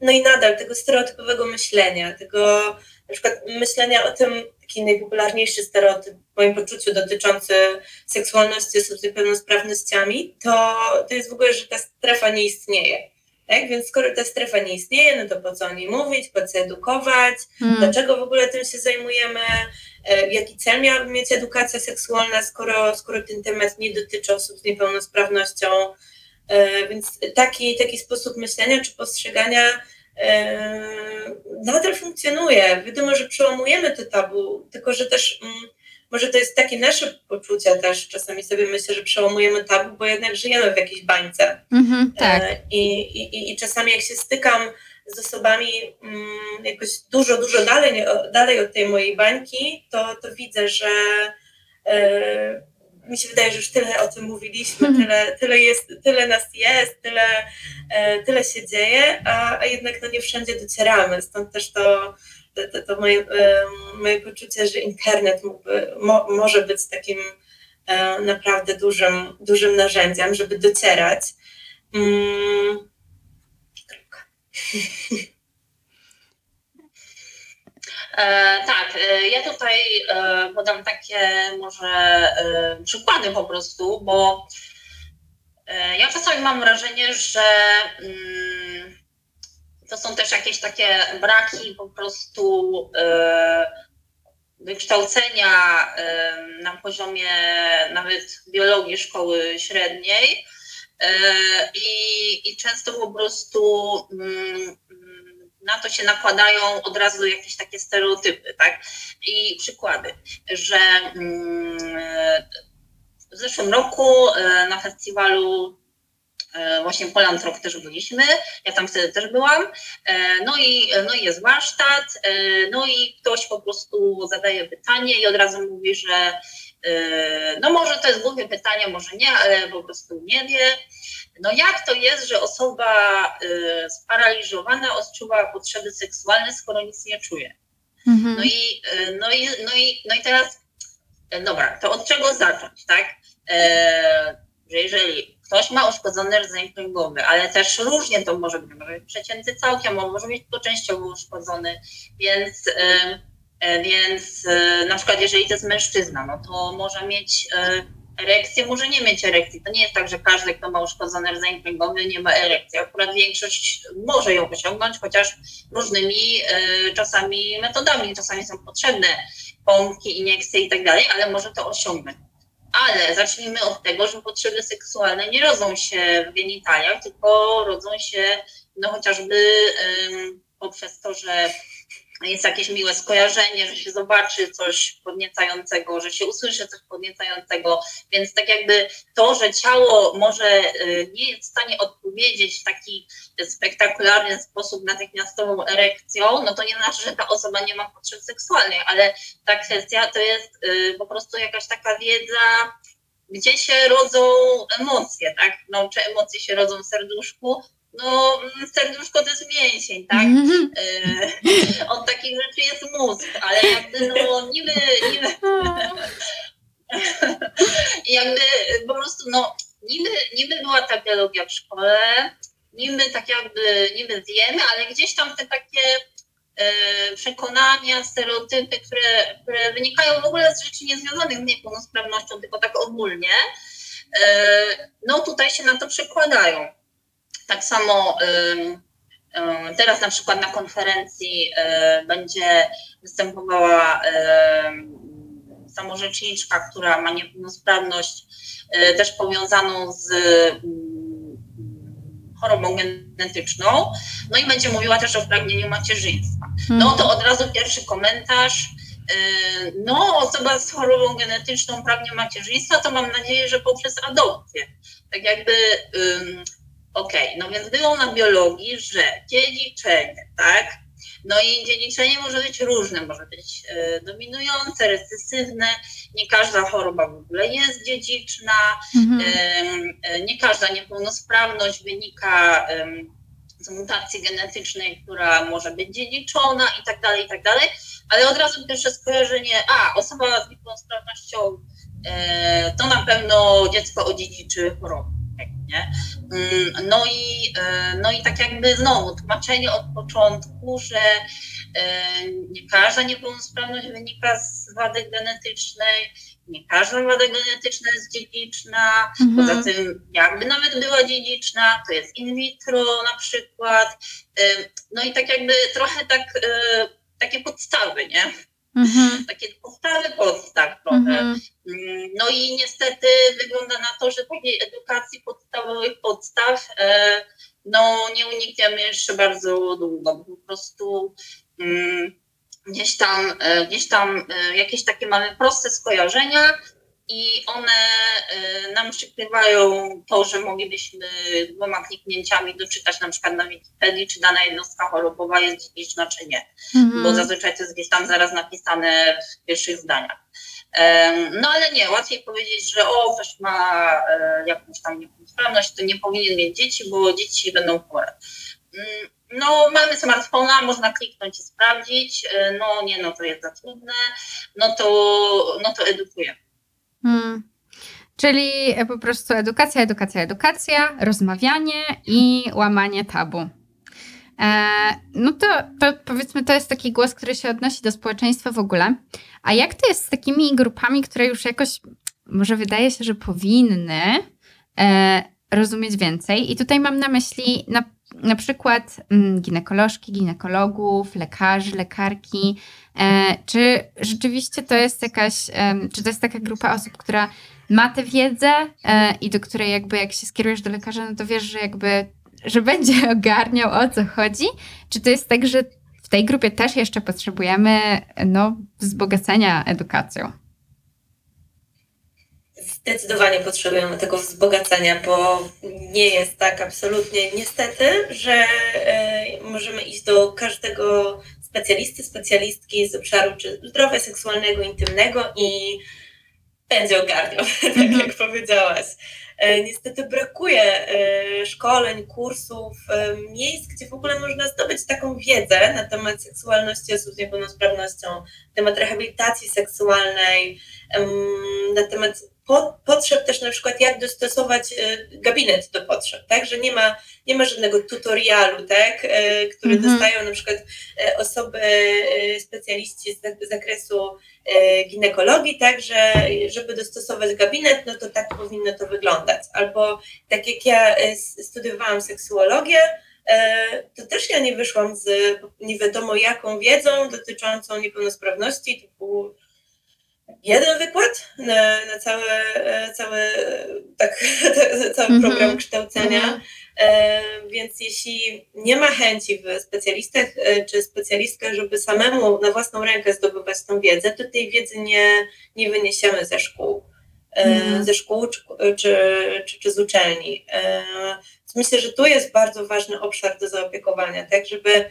No i nadal tego stereotypowego myślenia, tego na przykład myślenia o tym, taki najpopularniejszy stereotyp w moim poczuciu dotyczący seksualności osób z niepełnosprawnościami, to, to jest w ogóle, że ta strefa nie istnieje. Tak? Więc skoro ta strefa nie istnieje, no to po co o niej mówić, po co edukować, hmm. dlaczego w ogóle tym się zajmujemy, e, jaki cel miałaby mieć edukacja seksualna, skoro, skoro ten temat nie dotyczy osób z niepełnosprawnością. E, więc taki, taki sposób myślenia czy postrzegania nadal funkcjonuje. Wiadomo, że przełamujemy to tabu, tylko że też mm, może to jest takie nasze poczucie też, czasami sobie myślę, że przełamujemy tabu, bo jednak żyjemy w jakiejś bańce. Mm-hmm, tak. I, i, I czasami jak się stykam z osobami mm, jakoś dużo, dużo dalej, dalej od tej mojej bańki, to, to widzę, że e, mi się wydaje, że już tyle o tym mówiliśmy, mhm. tyle, tyle, jest, tyle nas jest, tyle, e, tyle się dzieje, a, a jednak no nie wszędzie docieramy. Stąd też to, to, to moje, e, moje poczucie, że internet mógłby, mo, może być takim e, naprawdę dużym, dużym narzędziem, żeby docierać. Mm. E, tak, e, ja tutaj e, podam takie może przykłady po prostu, bo ja czasami mam wrażenie, że mm, to są też jakieś takie braki po prostu wykształcenia na poziomie nawet biologii szkoły średniej. I, i często po prostu mm, na to się nakładają od razu jakieś takie stereotypy, tak? I przykłady, że mm, w zeszłym roku e, na festiwalu e, właśnie Poland Rock też byliśmy, ja tam wtedy też byłam, e, no i, no i jest warsztat, no i ktoś po prostu zadaje pytanie i od razu mówi, że no może to jest głupie pytanie, może nie, ale po prostu nie wie, no jak to jest, że osoba sparaliżowana odczuwa potrzeby seksualne, skoro nic nie czuje? Mhm. No, i, no, i, no, i, no i teraz, dobra, to od czego zacząć, tak? E, że jeżeli ktoś ma uszkodzony rdzeń kręgowy, ale też różnie to może być, może być przecięty całkiem, może być to częściowo uszkodzony, więc Więc na przykład jeżeli to jest mężczyzna, no to może mieć erekcję, może nie mieć erekcji. To nie jest tak, że każdy, kto ma uszkodzony rdzeń kręgowy, nie ma erekcji. Akurat większość może ją osiągnąć, chociaż różnymi czasami metodami. Czasami są potrzebne pompki, iniekcje i tak dalej, ale może to osiągnąć. Ale zacznijmy od tego, że potrzeby seksualne nie rodzą się w genitaliach, tylko rodzą się no chociażby poprzez to, że jest jakieś miłe skojarzenie, że się zobaczy coś podniecającego, że się usłyszy coś podniecającego, więc tak jakby to, że ciało może y, nie jest w stanie odpowiedzieć w taki spektakularny sposób natychmiastową erekcją, no to nie znaczy, że ta osoba nie ma potrzeb seksualnych, ale ta kwestia to jest y, po prostu jakaś taka wiedza, gdzie się rodzą emocje, tak? No, czy emocje się rodzą w serduszku, no serduszko to jest mięsień, tak? Mm-hmm. E, od takich rzeczy jest mózg, ale jakby no niby, niby jakby po prostu no niby, niby była ta biologia w szkole, niby tak jakby niby wiemy, ale gdzieś tam te takie e, przekonania, stereotypy, które, które wynikają w ogóle z rzeczy niezwiązanych z niepełnosprawnością, tylko tak ogólnie, e, no tutaj się na to przekładają. Tak samo teraz na przykład na konferencji y, będzie występowała samorzeczniczka, która ma niepełnosprawność y, też powiązaną z mm, chorobą genetyczną, no i będzie mówiła też o pragnieniu macierzyństwa. No to od razu pierwszy komentarz, y, no osoba z chorobą genetyczną pragnie macierzyństwa, to mam nadzieję, że poprzez adopcję. Tak jakby Okej, okay, no więc było na biologii, że dziedziczenie, tak? No i dziedziczenie może być różne, może być e, dominujące, recesywne. Nie każda choroba w ogóle jest dziedziczna, mhm. e, nie każda niepełnosprawność wynika z mutacji genetycznej, która może być dziedziczona i tak dalej, i tak dalej. Ale od razu pierwsze skojarzenie, a osoba z niepełnosprawnością e, to na pewno dziecko odziedziczy chorobę nie? Mm, no i, e, no i tak jakby znowu tłumaczenie od początku, że e, nie każda niepełnosprawność wynika z wady genetycznej, nie każda wada genetyczna jest dziedziczna, mhm. poza tym jakby nawet była dziedziczna, to jest in vitro na przykład, e, no i tak jakby trochę tak, takie podstawy, nie? Mhm. Takie podstawy podstaw trochę. Mhm. Mm, no i niestety wygląda na to, że takiej edukacji podstawowych podstaw e, no nie unikniemy jeszcze bardzo długo. Po prostu mm, gdzieś tam, e, gdzieś tam e, jakieś takie mamy proste skojarzenia, i one y, nam przykrywają to, że moglibyśmy dwoma kliknięciami doczytać na przykład na Wikipedii, czy dana jednostka chorobowa jest dziedziczna, czy nie. Mhm. Bo zazwyczaj to jest gdzieś tam zaraz napisane w pierwszych zdaniach. No ale nie, łatwiej powiedzieć, że o, ktoś ma e, jakąś tam niepełnosprawność, to nie powinien mieć dzieci, bo dzieci będą chore. Mm, no, mamy smartfona, można kliknąć i sprawdzić. E, no nie, no to jest za trudne. No to, no to edukujemy. Hmm. Czyli po prostu edukacja, edukacja, edukacja, rozmawianie i łamanie tabu. E, no to, to powiedzmy, to jest taki głos, który się odnosi do społeczeństwa w ogóle. A jak to jest z takimi grupami, które już jakoś, może wydaje się, że powinny e, rozumieć więcej? I tutaj mam na myśli na, na przykład mm, ginekolożki, ginekologów, lekarzy, lekarki, E, czy rzeczywiście to jest jakaś, czy to jest taka grupa osób, która ma tę wiedzę e, i do której jakby jak się skierujesz do lekarza, no to wiesz, że jakby, że będzie ogarniał o co chodzi? Czy to jest tak, że w tej grupie też jeszcze potrzebujemy no, wzbogacenia edukacją? Zdecydowanie potrzebujemy tego wzbogacenia, bo nie jest tak absolutnie niestety, że y, możemy iść do każdego specjalisty, specjalistki z obszaru czy zdrowia seksualnego, intymnego i będzie ogarniał, tak -hmm. jak powiedziałaś. E, niestety brakuje e, szkoleń, kursów, e, miejsc, gdzie w ogóle można zdobyć taką wiedzę na temat seksualności osób z niepełnosprawnością, na temat rehabilitacji seksualnej, na temat potrzeb też na przykład jak dostosować y, gabinet do potrzeb, tak, że nie ma, nie ma żadnego tutorialu, tak, y, który mhm. dostają na przykład y, osoby, specjaliści z zakresu ginekologii, tak, że żeby dostosować gabinet, no to tak powinno to wyglądać. Albo tak jak ja studiowałam seksuologię, to też ja nie wyszłam z nie wiadomo jaką wiedzą dotyczącą niepełnosprawności, typu jeden wykład na, na cały, cały, tak, cały mm -hmm. program kształcenia. Mm -hmm. E, więc jeśli nie ma chęci w specjalistach e, czy specjalistach, żeby samemu na własną rękę zdobywać tą wiedzę, to tej wiedzy nie, nie wyniesiemy ze szkół. Mm. ze szkół czy, czy, czy, czy z uczelni. Myślę, że tu jest bardzo ważny obszar do zaopiekowania, tak, żeby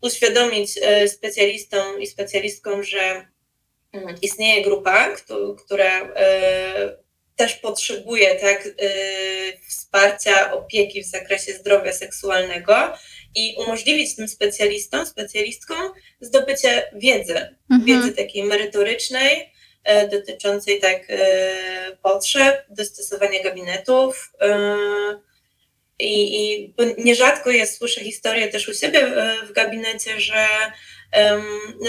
uświadomić specjalistom i specjalistkom, że. Istnieje grupa, która e, też potrzebuje tak, e, wsparcia, opieki w zakresie zdrowia seksualnego i umożliwić tym specjalistom, specjalistkom zdobycie wiedzy, mhm. wiedzy takiej merytorycznej, e, dotyczącej tak potrzeb, dostosowania gabinetów. I, I nierzadko jest, słyszę historię też u siebie w, gabinecie, że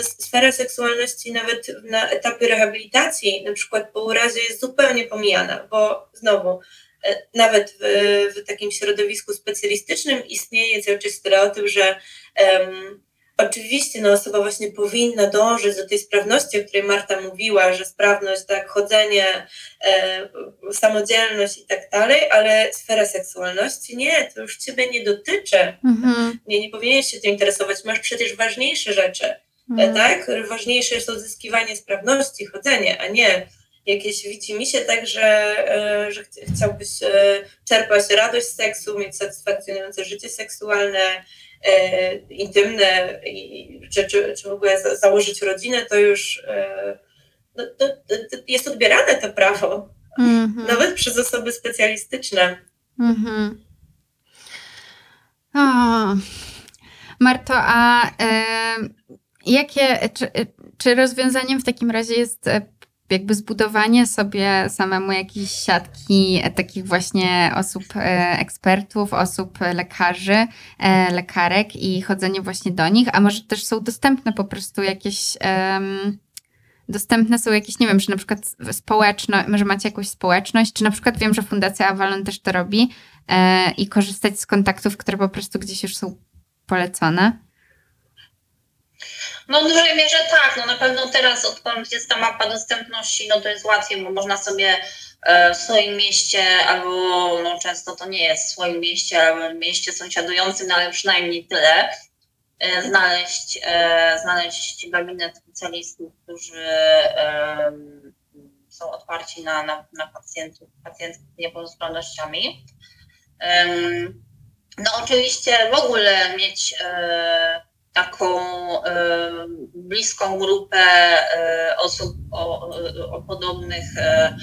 sfera seksualności nawet na etapie rehabilitacji, na przykład po urazie, jest zupełnie pomijana, bo znowu, e, nawet w, w takim środowisku specjalistycznym istnieje cały czas stereotyp, że um, Oczywiście no, osoba właśnie powinna dążyć do tej sprawności, o której Marta mówiła, że sprawność, tak, chodzenie, e, samodzielność i tak dalej, ale sfera seksualności nie, to już ciebie nie dotyczy. Mhm. Nie, nie powinieneś się tym interesować, masz przecież ważniejsze rzeczy, e, mhm. tak? Ważniejsze jest odzyskiwanie sprawności, chodzenie, a nie jakieś widzi mi się tak, że, e, że chciałbyś e, czerpać radość z seksu, mieć satysfakcjonujące życie seksualne, intymne, czy, czy, czy w ogóle założyć rodzinę, to już e, no, to, to jest odbierane to prawo, mm -hmm. nawet przez osoby specjalistyczne. Mm o. Marto, a e, jakie, czy, czy rozwiązaniem w takim razie jest e, jakby zbudowanie sobie samemu jakiejś siatki e, takich właśnie osób, e, ekspertów, osób, e, lekarzy, lekarek i chodzenie właśnie do nich, a może też są dostępne po prostu jakieś. Um, dostępne są jakieś, nie wiem, czy na przykład społeczność, może macie jakąś społeczność, czy na przykład wiem, że Fundacja Avalon też to robi e, i korzystać z kontaktów, które po prostu gdzieś już są polecone. No w dużej mierze tak, no na pewno teraz odkąd jest ta mapa dostępności, no to jest łatwiej, bo można sobie e, w swoim mieście, albo no często to nie jest w swoim mieście, ale w mieście sąsiadującym, no ale przynajmniej tyle, e, znaleźć, e, znaleźć gabinet specjalistów, którzy są otwarci na, na, na pacjentów, pacjentów z niepełnosprawnościami. No oczywiście w ogóle mieć taką bliską grupę e, osób o, o podobnych e,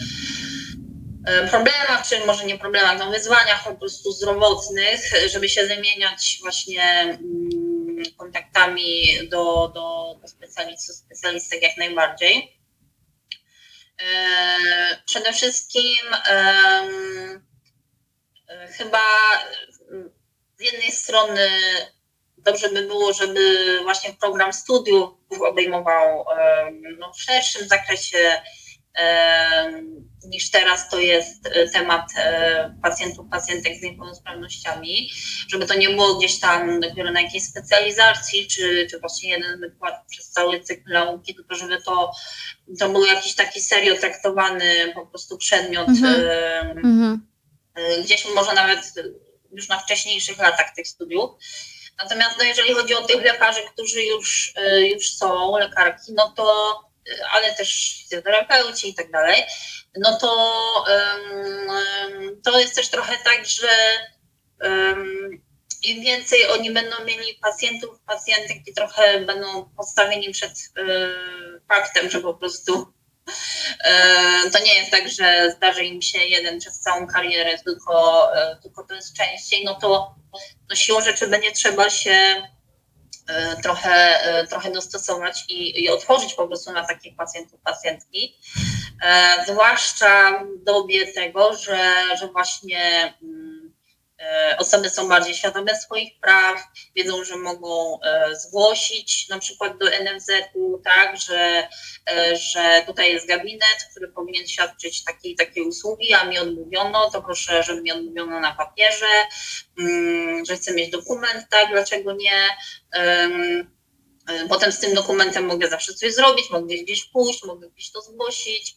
e, problemach, czy może nie problemach, no wyzwaniach po prostu zdrowotnych, żeby się zamieniać właśnie mm, kontaktami do, do, do specjalistów, specjalistek jak najbardziej. Przede wszystkim chyba z jednej strony dobrze by było, żeby właśnie program studiów obejmował no, w szerszym zakresie niż teraz to jest e, temat e, pacjentów, pacjentek z niepełnosprawnościami, żeby to nie było gdzieś tam dopiero na jakiejś specjalizacji, czy, czy właśnie jeden wykład przez cały cykl nauki, tylko żeby to, to był jakiś taki serio traktowany po prostu przedmiot, mm -hmm. gdzieś może nawet już na wcześniejszych latach tych studiów. Natomiast no, jeżeli chodzi o tych lekarzy, którzy już, y, już są, lekarki, no to, y, ale też fizjoterapeuci i tak dalej, no to um, to jest też trochę tak, że um, im więcej oni będą mieli pacjentów, pacjentek i trochę będą postawieni przed y, faktem, że po prostu to nie jest tak, że zdarzy im się jeden przez całą karierę, tylko, tylko to jest częściej, no to no siłą rzeczy będzie trzeba się e, trochę, e, trochę dostosować i, i otworzyć po prostu na takich pacjentów, pacjentki. zwłaszcza w dobie tego, że, że właśnie mm, osoby są bardziej świadome swoich praw, wiedzą, że mogą zgłosić na przykład do NFZ-u, tak, że, że tutaj jest gabinet, który powinien świadczyć takie, takie usługi, a mi odmówiono, to proszę, żeby mi odmówiono na papierze, mm, że chcę mieć dokument, tak, dlaczego nie? E, potem z tym dokumentem mogę zawsze coś zrobić, mogę gdzieś pójść, mogę gdzieś to zgłosić,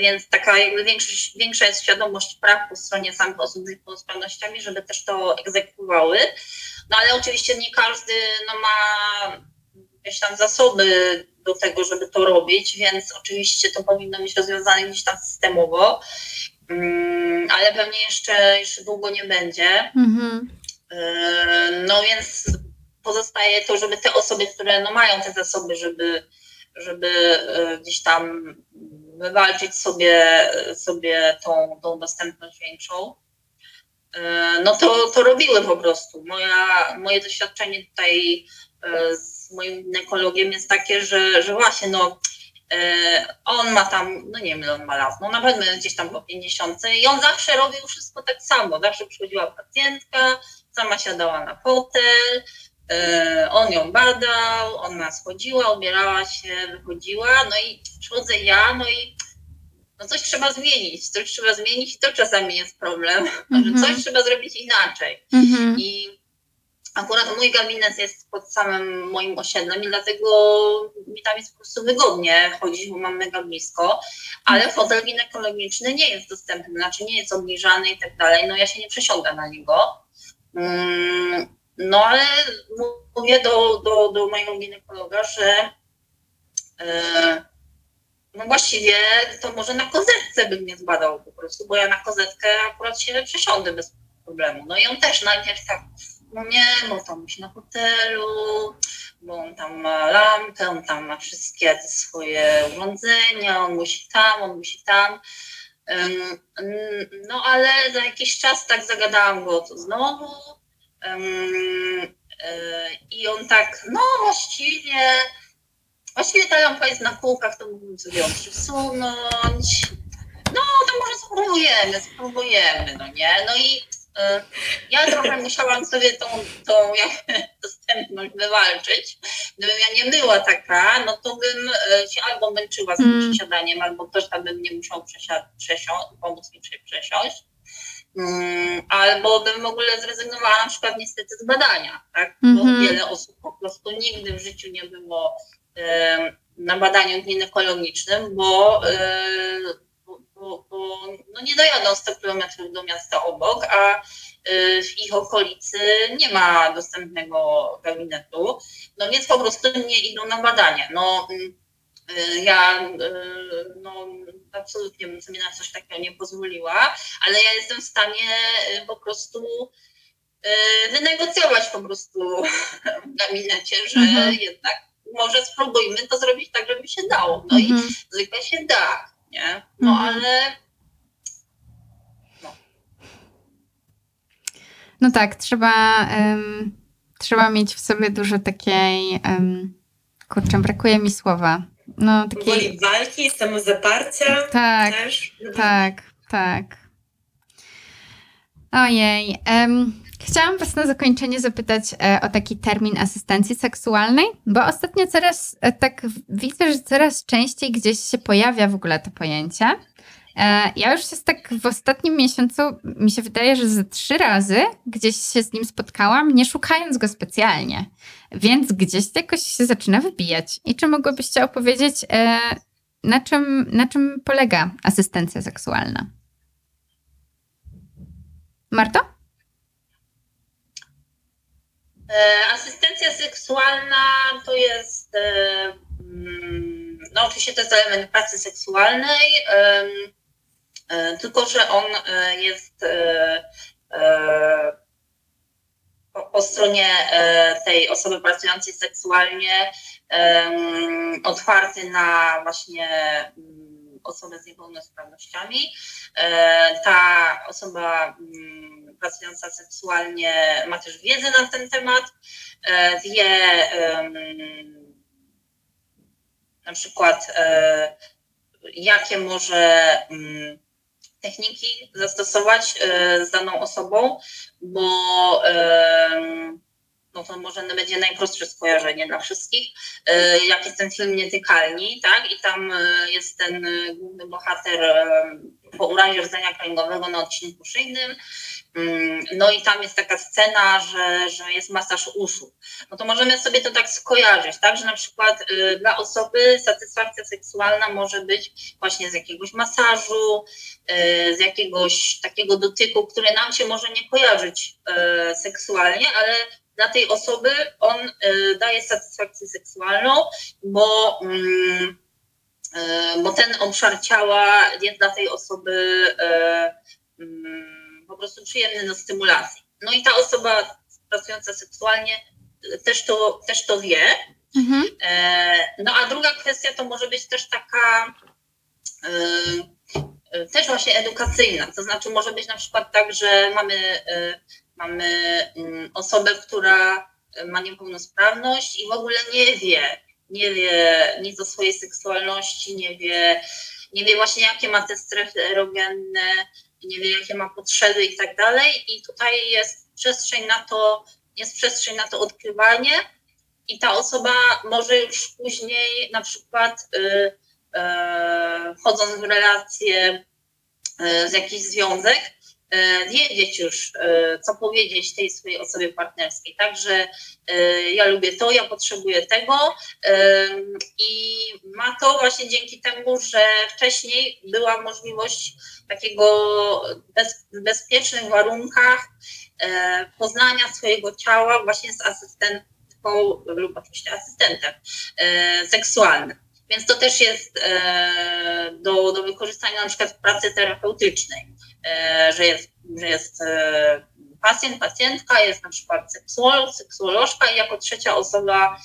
więc taka jakby większość, większa jest świadomość praw po stronie samych osób z niepełnosprawnościami, żeby też to egzekwowały. No ale oczywiście nie każdy no, ma jakieś tam zasoby do tego, żeby to robić, więc oczywiście to powinno być rozwiązane gdzieś tam systemowo, mm, ale pewnie jeszcze, jeszcze długo nie będzie. Mhm. E, no więc pozostaje to, żeby te osoby, które no mają te zasoby, żeby, żeby e, gdzieś tam wywalczyć sobie, sobie tą, tą dostępność większą, e, no to, to robiły po prostu. Moja, moje doświadczenie tutaj e, z moim ginekologiem jest takie, że, że właśnie no, on ma tam, no nie wiem on ma lat, no na pewno gdzieś tam po 50 i on zawsze robił wszystko tak samo. Zawsze przychodziła pacjentka, sama siadała na fotel, on ją badał, ona schodziła, ubierała się, wychodziła, no i przychodzę ja, no i no coś trzeba zmienić, coś trzeba zmienić i to czasami jest problem, mm -hmm. że mhm. coś trzeba zrobić inaczej. Mm -hmm. I akurat mój gabinet jest pod samym moim osiedlem i dlatego mi tam jest po prostu wygodnie chodzić, bo mam mega blisko, ale fotel ginekologiczny nie jest dostępny, znaczy nie jest obniżany i tak dalej, no ja się nie przesiądę na niego. Mm, no ale mówię do, do, do mojego ginekologa, że e, no właściwie to może na kozetce bym mnie zbadał po prostu, bo ja na kozetkę akurat się przesiądę bez problemu. No i on też najpierw tak, no nie, bo to musi na hotelu, bo on tam ma lampę, on tam ma wszystkie te swoje urządzenia, on musi tam, on musi tam. No ale za jakiś czas tak zagadałam go to znowu, I on tak, no właściwie, właściwie ta lampa jest na półkach, to mógłbym sobie ją przesunąć. No to może spróbujemy, spróbujemy, no nie? No i y, ja trochę musiałam sobie tą, tą jakby dostępność wywalczyć. Gdybym ja nie była taka, no to bym e, się albo męczyła z tym mm. przesiadaniem, albo ktoś tam by mnie musiał przesiąść, pomóc mi przesiąść. Mm, albo bym w ogóle zrezygnowała na przykład niestety z badania, tak? Bo mm-hmm. wiele osób po prostu nigdy w życiu nie było e, na badaniu ginekologicznym, bo, e, bo, bo no nie dojadą 100 km do miasta obok, a e, w ich okolicy nie ma dostępnego gabinetu, no więc po prostu nie idą na badania. No, mm, ja e, no, absolutnie bym sobie na coś takiego nie pozwoliła, ale ja jestem w stanie y, po prostu wynegocjować po prostu w gabinecie, że mhm. jednak może spróbujmy to zrobić tak, żeby się dało. No mhm. i zwykle się da, nie? No mhm. ale no. no tak, trzeba, um, trzeba mieć w sobie dużo takiej um, kurczę, brakuje mi słowa no, takiej... Woli walki, samozaparcia tak, też. Tak, tak. Ojej. Um, chciałam Was na zakończenie zapytać e, o taki termin asystencji seksualnej, bo ostatnio coraz e, tak widzę, że coraz częściej gdzieś się pojawia w ogóle to pojęcie. E, ja już jest tak w ostatnim miesiącu, mi się wydaje, że ze trzy razy gdzieś się z nim spotkałam, nie szukając go specjalnie. Więc gdzieś jakoś się zaczyna wybijać. I czy mogłybyście opowiedzieć, e, na czym, na czym polega asystencja seksualna? Marto? E, asystencja seksualna to jest, mm, no oczywiście to jest element pracy seksualnej, tylko że on e, jest e, po, stronie tej osoby pracującej seksualnie otwarty na właśnie mm, osobę z niepełnosprawnościami. Ta osoba mm, pracująca seksualnie ma też wiedzę na ten temat, wie na przykład jakie może mm, techniki zastosować z daną osobą, bo no to może będzie najprostsze skojarzenie dla wszystkich, jak jest ten film Nietykalni, tak? I tam jest ten główny bohater po urazie rdzenia kręgowego na odcinku szyjnym Mm, no i tam jest taka scena, że, że jest masaż uszu. No to możemy sobie to tak skojarzyć, tak, że na przykład dla osoby satysfakcja seksualna może być właśnie z jakiegoś masażu, z jakiegoś takiego dotyku, który nam się może nie kojarzyć seksualnie, ale dla tej osoby on y, daje satysfakcję seksualną, bo, mm, y, bo ten obszar ciała jest dla tej osoby y, mm, po prostu przyjemny do stymulacji. No i ta osoba pracująca seksualnie też to, też to wie. Mhm. E, no a druga kwestia to może być też taka e, e, też właśnie edukacyjna. To znaczy może być na przykład tak, że mamy, mamy mm, osobę, która ma niepełnosprawność i w ogóle nie wie, nie wie nic o swojej seksualności, nie wie, nie wie właśnie jakie ma te strefy erogenne, nie wie, jakie ma potrzeby i tak dalej. I tutaj jest przestrzeń na to, jest przestrzeń na to odkrywanie i ta osoba może już później na przykład y, y, wchodząc w relację y, z jakiś związek, E, wiedzieć już, e, co powiedzieć tej swojej osobie partnerskiej. Także e, ja lubię to, ja potrzebuję tego i ma to właśnie dzięki temu, że wcześniej była możliwość takiego bez, bezpiecznych warunkach poznania swojego ciała właśnie z asystentką lub oczywiście asystentem seksualnym. Więc to też jest do, do wykorzystania na przykład w pracy terapeutycznej. E, że jest, że jest e, pacjent, pacjentka, jest na przykład seksuolog, seksuolożka i jako trzecia osoba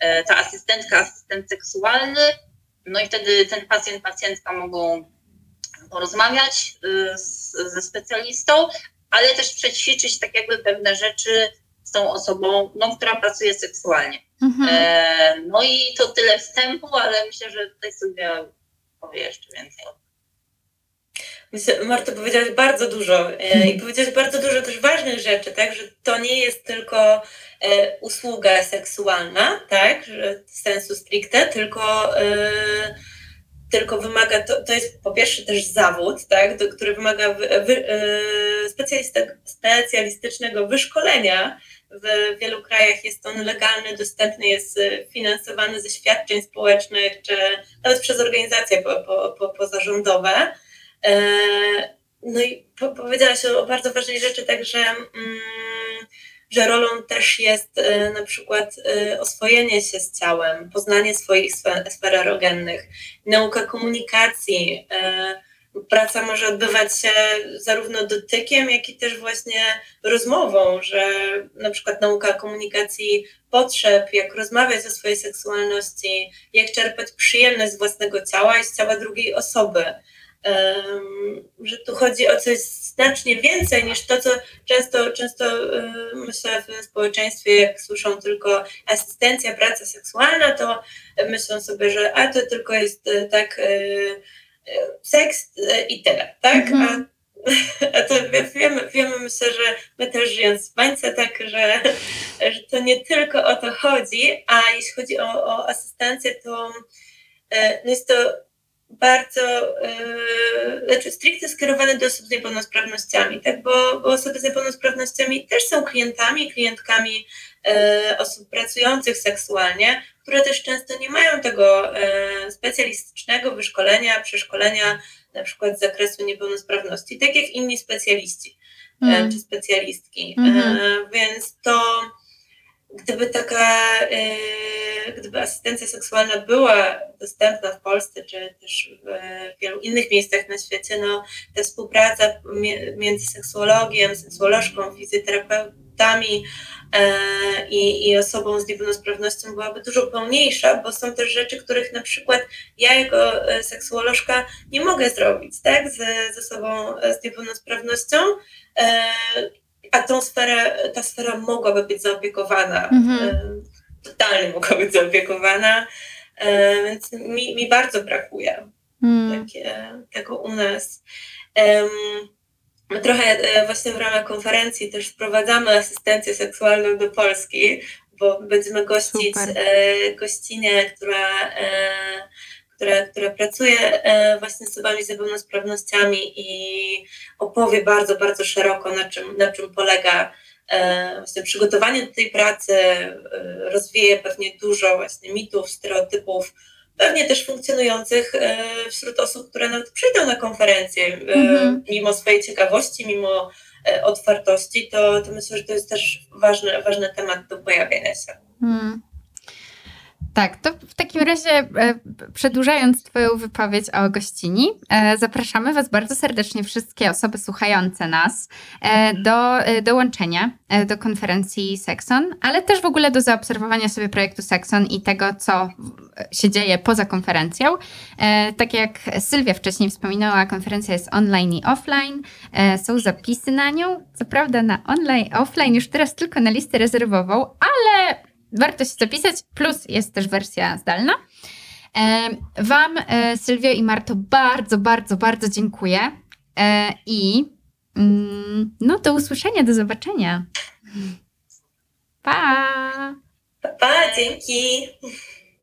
e, ta asystentka, asystent seksualny. No i wtedy ten pacjent, pacjentka mogą porozmawiać z, ze specjalistą, ale też przećwiczyć tak jakby pewne rzeczy z tą osobą, no, która pracuje seksualnie. Mhm. E, no i to tyle wstępu, ale myślę, że tutaj Sylwia powie jeszcze więcej o tym. Marta, powiedziałaś bardzo dużo e, i powiedziałaś bardzo dużo też ważnych rzeczy, tak, że to nie jest tylko e, usługa seksualna, tak, sensu stricte, tylko, e, tylko wymaga, to, to jest po pierwsze też zawód, tak, do, który wymaga wy, wy, specjalistycznego wyszkolenia. W wielu krajach jest on legalny, dostępny, jest finansowany ze świadczeń społecznych, czy nawet przez organizacje po, po, po, pozarządowe. E, no i powiedziałaś o bardzo ważnej rzeczy, także mm, że rolą też jest e, na przykład e, oswojenie się z ciałem, poznanie swoich sfer erogennych, nauka komunikacji. Praca może odbywać się zarówno dotykiem, jak i też właśnie rozmową, że na przykład nauka komunikacji potrzeb, jak rozmawiać o swojej seksualności, jak czerpać przyjemność z własnego ciała i z ciała drugiej osoby że tu chodzi o coś znacznie więcej niż to, co często, często myślę w społeczeństwie, jak słyszą tylko asystencja, praca seksualna, to myślą sobie, że a to tylko jest e, tak e, e, seks i tyle, tak? Mhm. A, a to wiemy, wiemy, myślę, że my też żyjąc w bańce, tak, że, że to nie tylko o to chodzi, a jeśli chodzi o, o asystencję, to no jest to bardzo, yy, znaczy stricte skierowane do osób z niepełnosprawnościami, tak? bo, bo osoby z niepełnosprawnościami też są klientami, klientkami yy, osób pracujących seksualnie, które też często nie mają tego yy, specjalistycznego wyszkolenia, przeszkolenia na przykład z zakresu niepełnosprawności, tak jak inni specjaliści mm. czy specjalistki. Mm -hmm. Więc to gdyby taka, e, gdyby asystencja seksualna była dostępna w Polsce, czy też w wielu innych miejscach na świecie, no ta współpraca między seksuologiem, seksuolożką, fizjoterapeutami e, i, i osobą z niepełnosprawnością byłaby dużo pełniejsza, bo są też rzeczy, których na przykład ja jako e, seksuolożka nie mogę zrobić, tak, z, z osobą z niepełnosprawnością, a tą sferę, ta sfera mogłaby być zaopiekowana, mhm. totalnie mogła być zaopiekowana, więc mi, mi bardzo brakuje. Mm. takie, tego u nas. My trochę e, właśnie w ramach konferencji też wprowadzamy asystencję seksualną do Polski, bo będziemy gościć Super. e, gościnę, która, e, która, która pracuje właśnie z osobami z niepełnosprawnościami i opowie bardzo, bardzo szeroko, na czym, na czym polega e, właśnie przygotowanie do tej pracy, e, rozwieje pewnie dużo właśnie mitów, stereotypów, pewnie też funkcjonujących e, wśród osób, które nawet przyjdą na konferencję, Mhm. mimo swojej ciekawości, mimo otwartości, to, to myślę, że to jest też ważny, ważny temat do pojawienia się. Mm. Tak, to w takim razie, e, przedłużając Twoją wypowiedź o gościni, e, zapraszamy Was bardzo serdecznie, wszystkie osoby słuchające nas, e, do dołączenia do konferencji Sexon, ale też w ogóle do zaobserwowania sobie projektu Sexon i tego, co się dzieje poza konferencją. Tak jak Sylwia wcześniej wspominała, konferencja jest online i offline. Są zapisy na nią. Co prawda na online, offline już teraz tylko na listę rezerwową, ale warto się zapisać. Plus jest też wersja zdalna. E, Wam, e, Sylwio i Marto, bardzo, bardzo, bardzo dziękuję. E, I mm, no do usłyszenia, do zobaczenia. Pa! Pa, pa dzięki!